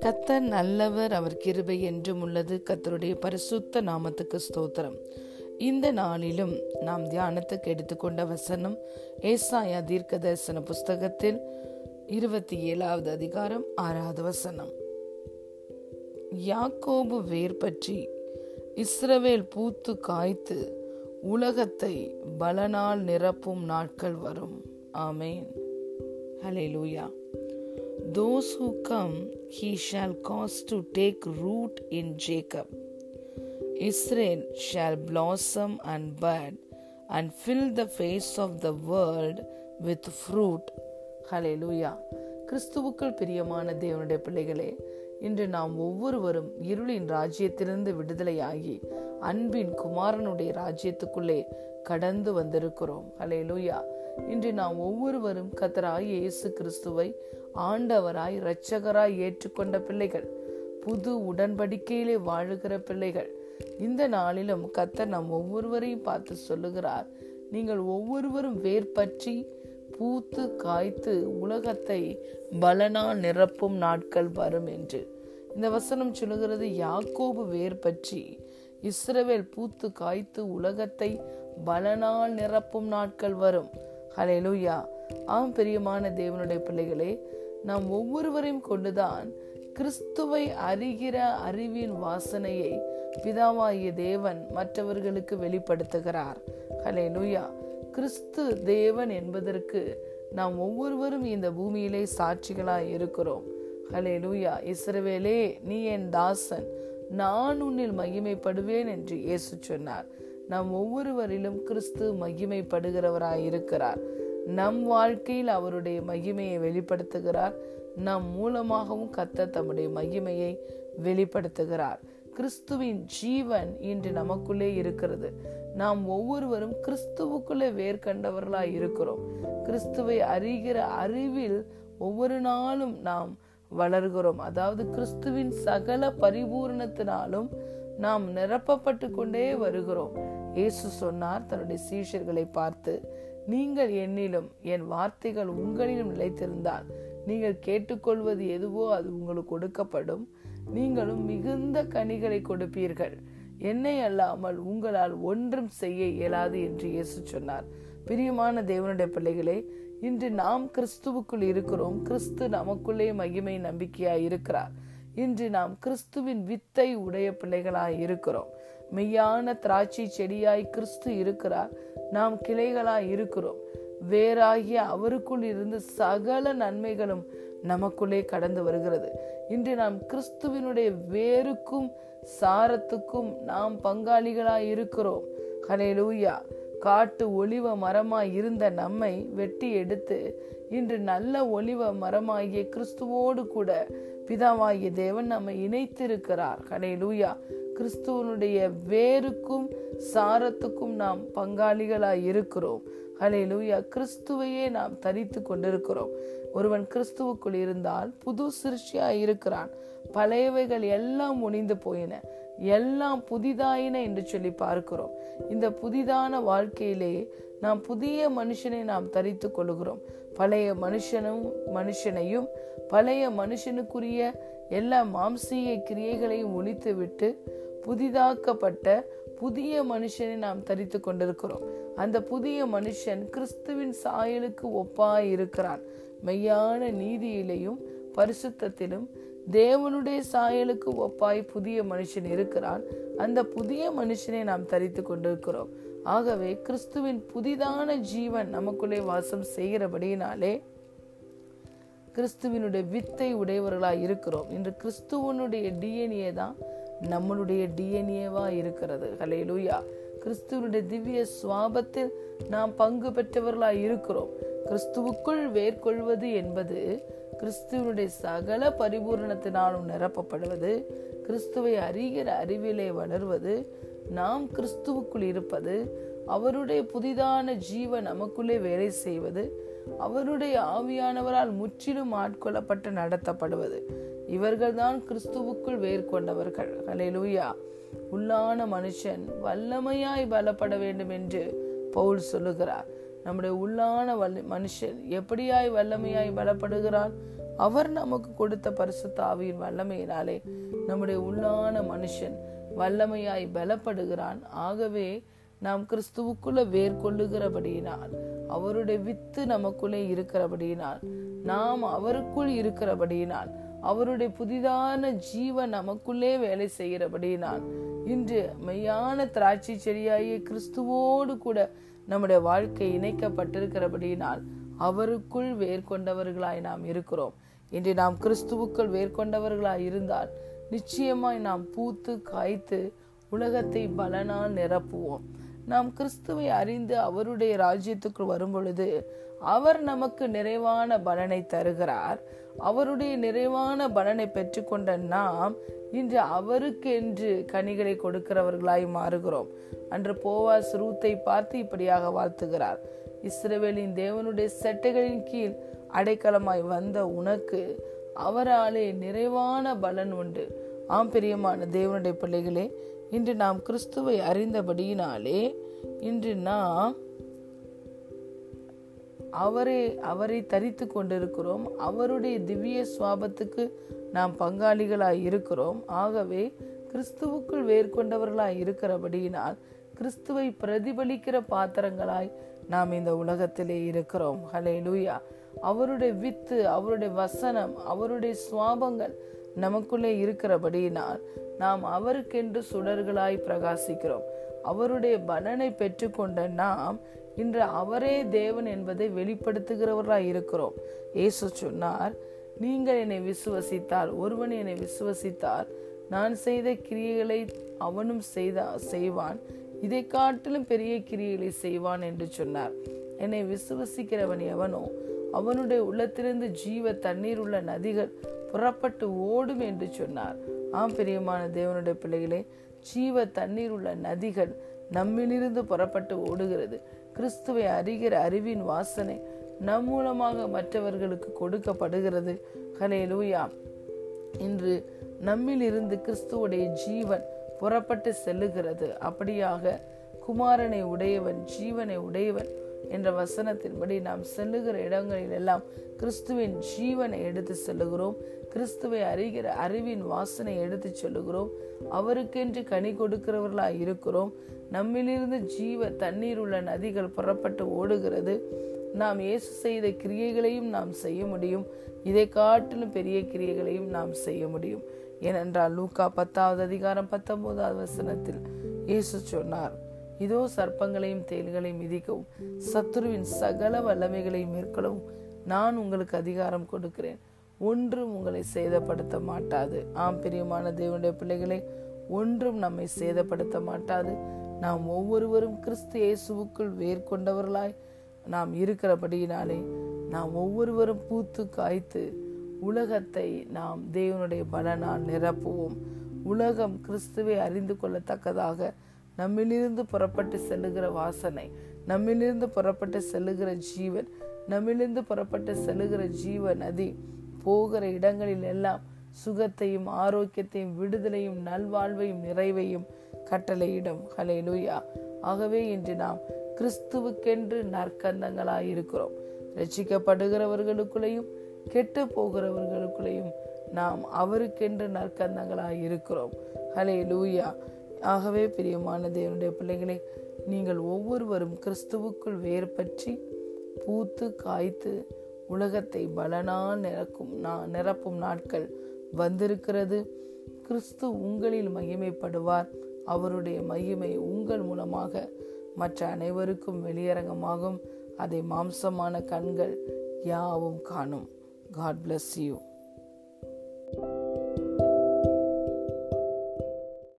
கத்தர் நல்லவர் அவர் கிருபை என்றும் உள்ளது. கத்தருடைய பரிசுத்த நாமத்துக்கு ஸ்தோத்திரம். இந்த நாளிலும் நாம் தியானத்துக்கு எடுத்துக்கொண்ட வசனம் ஏசாயா தீர்க்க தரிசன புஸ்தகத்தில் இருபத்தி ஏழாவது அதிகாரம் ஆறாவது வசனம். யாக்கோபு வேர் பற்றி இஸ்ரவேல் பூத்து காய்த்து உலகத்தை பலனால் நிரப்பும் நாட்கள் வரும். ஆமேன். ஹலே லூயா Those who come, he shall cause to take root in Jacob. Israel shall blossom and bud and fill the face of the world with fruit. Hallelujah. கிறிஸ்துவுக்குள் பிரியமான தேவனுடைய பிள்ளைகளே இன்று நாம் ஒவ்வொருவரும் இருளின் ராஜ்யத்திலிருந்து விடுதலையாகி அன்பின் குமாரனுடைய ராஜ்யத்துக்குள்ளே கடந்து வந்திருக்கிறோம் ஹலே லூயா இன்று நாம் ஒவ்வொருவரும் கத்தராய் இயேசு கிறிஸ்துவை ஆண்டவராய் இரட்சகராய் ஏற்றுக்கொண்ட பிள்ளைகள் புது உடன்படிக்கையிலே வாழுகிற பிள்ளைகள். இந்த நாளிலும் கத்தர் நாம் ஒவ்வொருவரையும் பார்த்து சொல்லுகிறார். நீங்கள் ஒவ்வொருவரும் வேர் பற்றி பூத்து காய்த்து உலகத்தை பலனால் நிரப்பும் நாட்கள் வரும் என்று. இந்த வசனம் சொல்லுகிறது யாக்கோபு வேர் பற்றி இஸ்ரவேல் பூத்து காய்த்து உலகத்தை பலனால் நிரப்பும் நாட்கள் வரும். ஹலேலூயா ஆம் பிரியமான தேவனுடைய பிள்ளைகளே நாம் ஒவ்வொருவரையும் கொண்டுதான் கிறிஸ்துவை அறிகிற அறிவின் வாசனையை பிதாவாகிய தேவன் மற்றவர்களுக்கு வெளிப்படுத்துகிறார். ஹலே லூயா கிறிஸ்து தேவன் என்பதற்கு நாம் ஒவ்வொருவரும் இந்த பூமியிலே சாட்சிகளாய் இருக்கிறோம். ஹலே லூயா இஸ்ரவேலே நீ என் தாசன் நான் உன்னில் மகிமைப்படுவேன் என்று இயேசு சொன்னார். நாம் ஒவ்வொருவரிலும் கிறிஸ்து மகிமைப்படுகிறவராய் இருக்கிறார் நம் வாழ்க்கையில் அவருடைய மகிமையை வெளிப்படுத்துகிறார். நம் மூலமாகவும் கத்த தம்முடைய மகிமையை வெளிப்படுத்துகிறார். கிறிஸ்துவின் ஜீவன் இன்று நமக்குள்ளே இருக்கிறது. நாம் ஒவ்வொருவரும் கிறிஸ்துவுக்குள்ளே வேர்கண்டவர்களாய் இருக்கிறோம். கிறிஸ்துவை அறிகிற அறிவில் ஒவ்வொரு நாளும் நாம் வளர்கிறோம். அதாவது கிறிஸ்துவின் சகல பரிபூர்ணத்தினாலும் நாம் நிரப்பப்பட்டு கொண்டே வருகிறோம். இயேசு சொன்னார் தன்னுடைய சீஷர்களை பார்த்து நீங்கள் என்னிலும் என் வார்த்தைகள் உங்களிலும் நிலைத்திருந்தால் நீங்கள் கேட்டுக்கொள்வது எதுவோ அது உங்களுக்கு கொடுக்கப்படும். நீங்களும் மிகுந்த கனிகளை கொடுப்பீர்கள். என்னை அல்லாமல் உங்களால் ஒன்றும் செய்ய இயலாது என்று இயேசு சொன்னார். பிரியமான தேவனுடைய பிள்ளைகளே இன்று நாம் கிறிஸ்துவுக்குள் இருக்கிறோம். கிறிஸ்து நமக்குள்ளே மகிமை நம்பிக்கையாய் இருக்கிறார். இன்று நாம் கிறிஸ்துவின் வித்தை உடைய பிள்ளைகளாய் இருக்கிறோம். மெய்யான திராட்சை செடியாய் கிறிஸ்து இருக்கிறார். நாம் கிளைகளாய் இருக்கிறோம். வேறாகிய அவருக்குள் இருந்து சகல நன்மைகளும் நமக்குள்ளே கடந்து வருகிறது. இன்று நாம் கிறிஸ்துவினுடைய வேருக்கும் சாரத்துக்கும் நாம் பங்காளிகளாய் இருக்கிறோம். ஹலேலூயா காட்டு ஒளிவ மரமாய் இருந்த நம்மை வெட்டி எடுத்து இன்று நல்ல ஒளிவ மரமாகிய கிறிஸ்துவோடு கூட பிதாவாகிய தேவன் நம்மை இணைத்திருக்கிறார். ஹலேலூயா கிறிஸ்துவனுடைய வேருக்கும் சாரத்துக்கும் நாம் பங்காளிகளாய் இருக்கிறோம். ஹலே லூயா கிறிஸ்துவையே நாம் தரித்து கொண்டிருக்கிறோம். ஒருவன் கிறிஸ்துவுக்குள் இருந்தால் புது சிருஷ்டியாய் இருக்கிறான். பழையவைகள் எல்லாம் முடிந்து போயின. எல்லாம் புதிதாயின என்று சொல்லி பார்க்கிறோம். இந்த புதிதான வாழ்க்கையிலே நாம் புதிய மனுஷனை நாம் தரித்து கொள்கிறோம். பழைய மனுஷனும் மனுஷனையும் பழைய மனுஷனுக்குரிய எல்லா மாம்சீக கிரியைகளையும் ஒழித்து விட்டு புதிதாக்கப்பட்ட புதிய மனுஷனை நாம் தரித்து கொண்டிருக்கிறோம். அந்த புதிய மனுஷன் கிறிஸ்துவின் சாயலுக்கு ஒப்பாய் இருக்கிறான் மெய்யான நீதியிலையும் பரிசுத்தத்திலும் தேவனுடைய சாயலுக்கு ஒப்பாய் புதிய மனுஷன் இருக்கிறான். அந்த புதிய மனுஷனை நாம் தரித்து கொண்டிருக்கிறோம். ஆகவே கிறிஸ்துவின் புதிதான ஜீவன் நமக்குள்ளே வாசம் செய்கிறபடியினாலே கிறிஸ்துவனுடைய வித்தை உடையவர்களாய் இருக்கிறோம். இன்று கிறிஸ்துவனுடைய டிஎன்ஏ தான் நம்மளுடைய டிஎன்ஏவா இருக்கிறது. ஹலே கிறிஸ்துவனுடைய திவ்ய சுவாபத்தில் நாம் பங்கு பெற்றவர்களாய் இருக்கிறோம். கிறிஸ்துவுக்குள் வேர்கொள்வது என்பது கிறிஸ்துவனுடைய சகல பரிபூரணத்தினாலும் நிரப்பப்படுவது கிறிஸ்துவை அறிகிற அறிவிலே வளர்வது நாம் கிறிஸ்துவுக்குள் இருப்பது அவருடைய புதிதான ஜீவன் நமக்குள்ளே வேலை செய்வது அவருடைய ஆவியானவரால் முற்றிலும் ஆட்கொள்ளப்பட்டு நடத்தப்படுவது. இவர்கள்தான் கிறிஸ்துவுக்குள் வேர் கொண்டவர்கள் லூயா உள்ளான மனுஷன் வல்லமையாய் பலப்பட வேண்டும் என்று பவுல் சொல்லுகிறார். நம்முடைய உள்ளான வல்ல மனுஷன் எப்படியாய் வல்லமையாய் பலப்படுகிறான்? அவர் நமக்கு கொடுத்த பரிசுத்த ஆவியின் வல்லமையினாலே நம்முடைய உள்ளான மனுஷன் வல்லமையாய் பலப்படுகிறான். ஆகவே நாம் கிறிஸ்துவுக்குள்ள வேர் கொள்ளுகிறபடியினால் அவருடைய வித்து நமக்குள்ளே இருக்கிறபடியினால் நாம் அவருக்குள் இருக்கிறபடியினால் அவருடைய புதிதான ஜீவன் நமக்குள்ளே வேலை செய்கிறபடினால் இன்று மெய்யான திராட்சை செடியாகிய கிறிஸ்துவோடு கூட நம்முடைய வாழ்க்கை இணைக்கப்பட்டிருக்கிறபடியினால் அவருக்குள் வேர் கொண்டவர்களாய் நாம் இருக்கிறோம். இன்று நாம் கிறிஸ்துவுக்குள் வேர்கொண்டவர்களாய் இருந்தால் நிச்சயமாய் நாம் பூத்து காய்த்து உலகத்தை பலனால் நிரப்புவோம். நாம் கிறிஸ்துவை அறிந்து அவருடைய ராஜ்யத்துக்குள் வரும் பொழுது அவர் நமக்கு நிறைவான பலனை தருகிறார். அவருடைய நிறைவான பலனை பெற்றுக்கொண்ட நாம் இன்று அவருக்கென்று கனிகளை கொடுக்கிறவர்களாய் மாறுகிறோம். அன்று போவாஸ் ரூத்தை பார்த்து இப்படியாக வாழ்த்துகிறார். இஸ்ரவேலின் தேவனுடைய செட்டைகளின் கீழ் அடைக்கலமாய் வந்த உனக்கு அவராலே நிறைவான பலன் உண்டு. ஆம் பிரியமான தேவனுடைய பிள்ளைகளே இன்று நாம் கிறிஸ்துவை அறிந்தபடியினாலே இன்று நாம் அவரே அவரை தரித்து கொண்டிருக்கிறோம். அவருடைய திவ்ய சுவாபத்துக்கு நாம் பங்காளிகளாய் இருக்கிறோம். ஆகவே கிறிஸ்துவுக்குள் வேர்கொண்டவர்களாய் இருக்கிறபடியினால் கிறிஸ்துவை பிரதிபலிக்கிற பாத்திரங்களாய் நாம் இந்த உலகத்திலே இருக்கிறோம். ஹலே லூயா அவருடைய வித்து அவருடைய வசனம் அவருடைய சுவாபங்கள் நமக்குள்ளே இருக்கிறபடியினால் நாம் அவருக்கென்று சுடர்களாய் பிரகாசிக்கிறோம். அவருடைய பலனை பெற்றுக்கொண்ட நாம் இன்று அவரே தேவன் என்பதை வெளிப்படுத்துகிறவர்களாய் இருக்கிறோம். இயேசு சொன்னார் நீங்கள் என்னை விசுவசித்தால் ஒருவன் என்னை விசுவசித்தால் நான் செய்த கிரியைகளை அவனும் செய்தா செய்வான். இதை காட்டிலும் பெரிய கிரியைகளை செய்வான் என்று சொன்னார். என்னை விசுவசிக்கிறவன் எவனோ அவனுடைய உள்ளத்திலிருந்து ஜீவ தண்ணீர் உள்ள நதிகள் புறப்பட்டு ஓடும் என்று சொன்னார். ஆம் பிரியமான தேவனுடைய பிள்ளைகளே ஜீவ தண்ணீர் உள்ள நதிகள் நம்மிலிருந்து புறப்பட்டு ஓடுகிறது. கிறிஸ்துவை அறிகிற அறிவின் வாசனை நம் மூலமாக மற்றவர்களுக்கு கொடுக்கப்படுகிறது. ஹலே லூயா இன்று நம்மில் இருந்து கிறிஸ்துவுடைய ஜீவன் புறப்பட்டு செல்லுகிறது. அப்படியாக குமாரனை உடையவன் ஜீவனை உடையவன் என்ற வசனத்தின்படி நாம் செல்லுகிற இடங்களில் எல்லாம் கிறிஸ்துவின் ஜீவனை எடுத்து செல்லுகிறோம். கிறிஸ்துவை அறிகிற அறிவின் வாசனை எடுத்து சொல்லுகிறோம். அவருக்கென்று கனி கொடுக்கிறவர்களாக இருக்கிறோம். நம்மிலிருந்து ஜீவ தண்ணீர் உள்ள நதிகள் புறப்பட்டு ஓடுகிறது. நாம் இயேசு செய்த கிரியைகளையும் நாம் செய்ய முடியும். இதை காட்டிலும் பெரிய கிரியைகளையும் நாம் செய்ய முடியும். ஏனென்றால் லூக்கா பத்தாவது அதிகாரம் பத்தொன்பதாவது வசனத்தில் இயேசு சொன்னார். இதோ சர்ப்பங்களையும் தேல்களையும் மிதிக்கவும் சத்துருவின் சகல வல்லமைகளையும் மேற்கொள்ளவும் நான் உங்களுக்கு அதிகாரம் கொடுக்கிறேன். ஒன்றும் உங்களை சேதப்படுத்த மாட்டாது. ஆம் பிரியமான தேவனுடைய பிள்ளைகளை ஒன்றும் நம்மை சேதப்படுத்த மாட்டாது. நாம் ஒவ்வொருவரும் கிறிஸ்து இயேசுவுக்குள் வேர் கொண்டவர்களாய் நாம் இருக்கிறபடியினாலே நாம் ஒவ்வொருவரும் பூத்து காய்த்து உலகத்தை நாம் தேவனுடைய பலனால் நிரப்புவோம். உலகம் கிறிஸ்துவை அறிந்து கொள்ளத்தக்கதாக நம்மிலிருந்து புறப்பட்டு செல்லுகிற வாசனை நம்மிலிருந்து புறப்பட்டு செல்லுகிற ஜீவன் நம்மிலிருந்து புறப்பட்டு செல்லுகிற ஜீவ நதி போகிற இடங்களில் எல்லாம் சுகத்தையும் ஆரோக்கியத்தையும் விடுதலையும் நல்வாழ்வையும் நிறைவையும் கட்டளையிடும். ஹலே லூயா ஆகவே இன்று நாம் கிறிஸ்துவுக்கென்று நற்கந்தங்களாய் இருக்கிறோம் ரசிக்கப்படுகிறவர்களுக்குள்ளேயும் கெட்டு போகிறவர்களுக்குள்ளேயும் நாம் அவருக்கென்று நற்கந்தங்களாய் இருக்கிறோம் ஹலே லூயா ஆகவே பிரியமான தேவனுடைய பிள்ளைகளே நீங்கள் ஒவ்வொருவரும் கிறிஸ்துவுக்குள் வேர் பற்றி பூத்து காய்த்து உலகத்தை பலனால் நிரக்கும் நிரப்பும் நாட்கள் வந்திருக்கிறது. கிறிஸ்து உங்களில் மகிமைப்படுவார். அவருடைய மகிமை உங்கள் மூலமாக மற்ற அனைவருக்கும் வெளியரங்கமாகும். அதை மாம்சமான கண்கள் யாவும் காணும். God bless you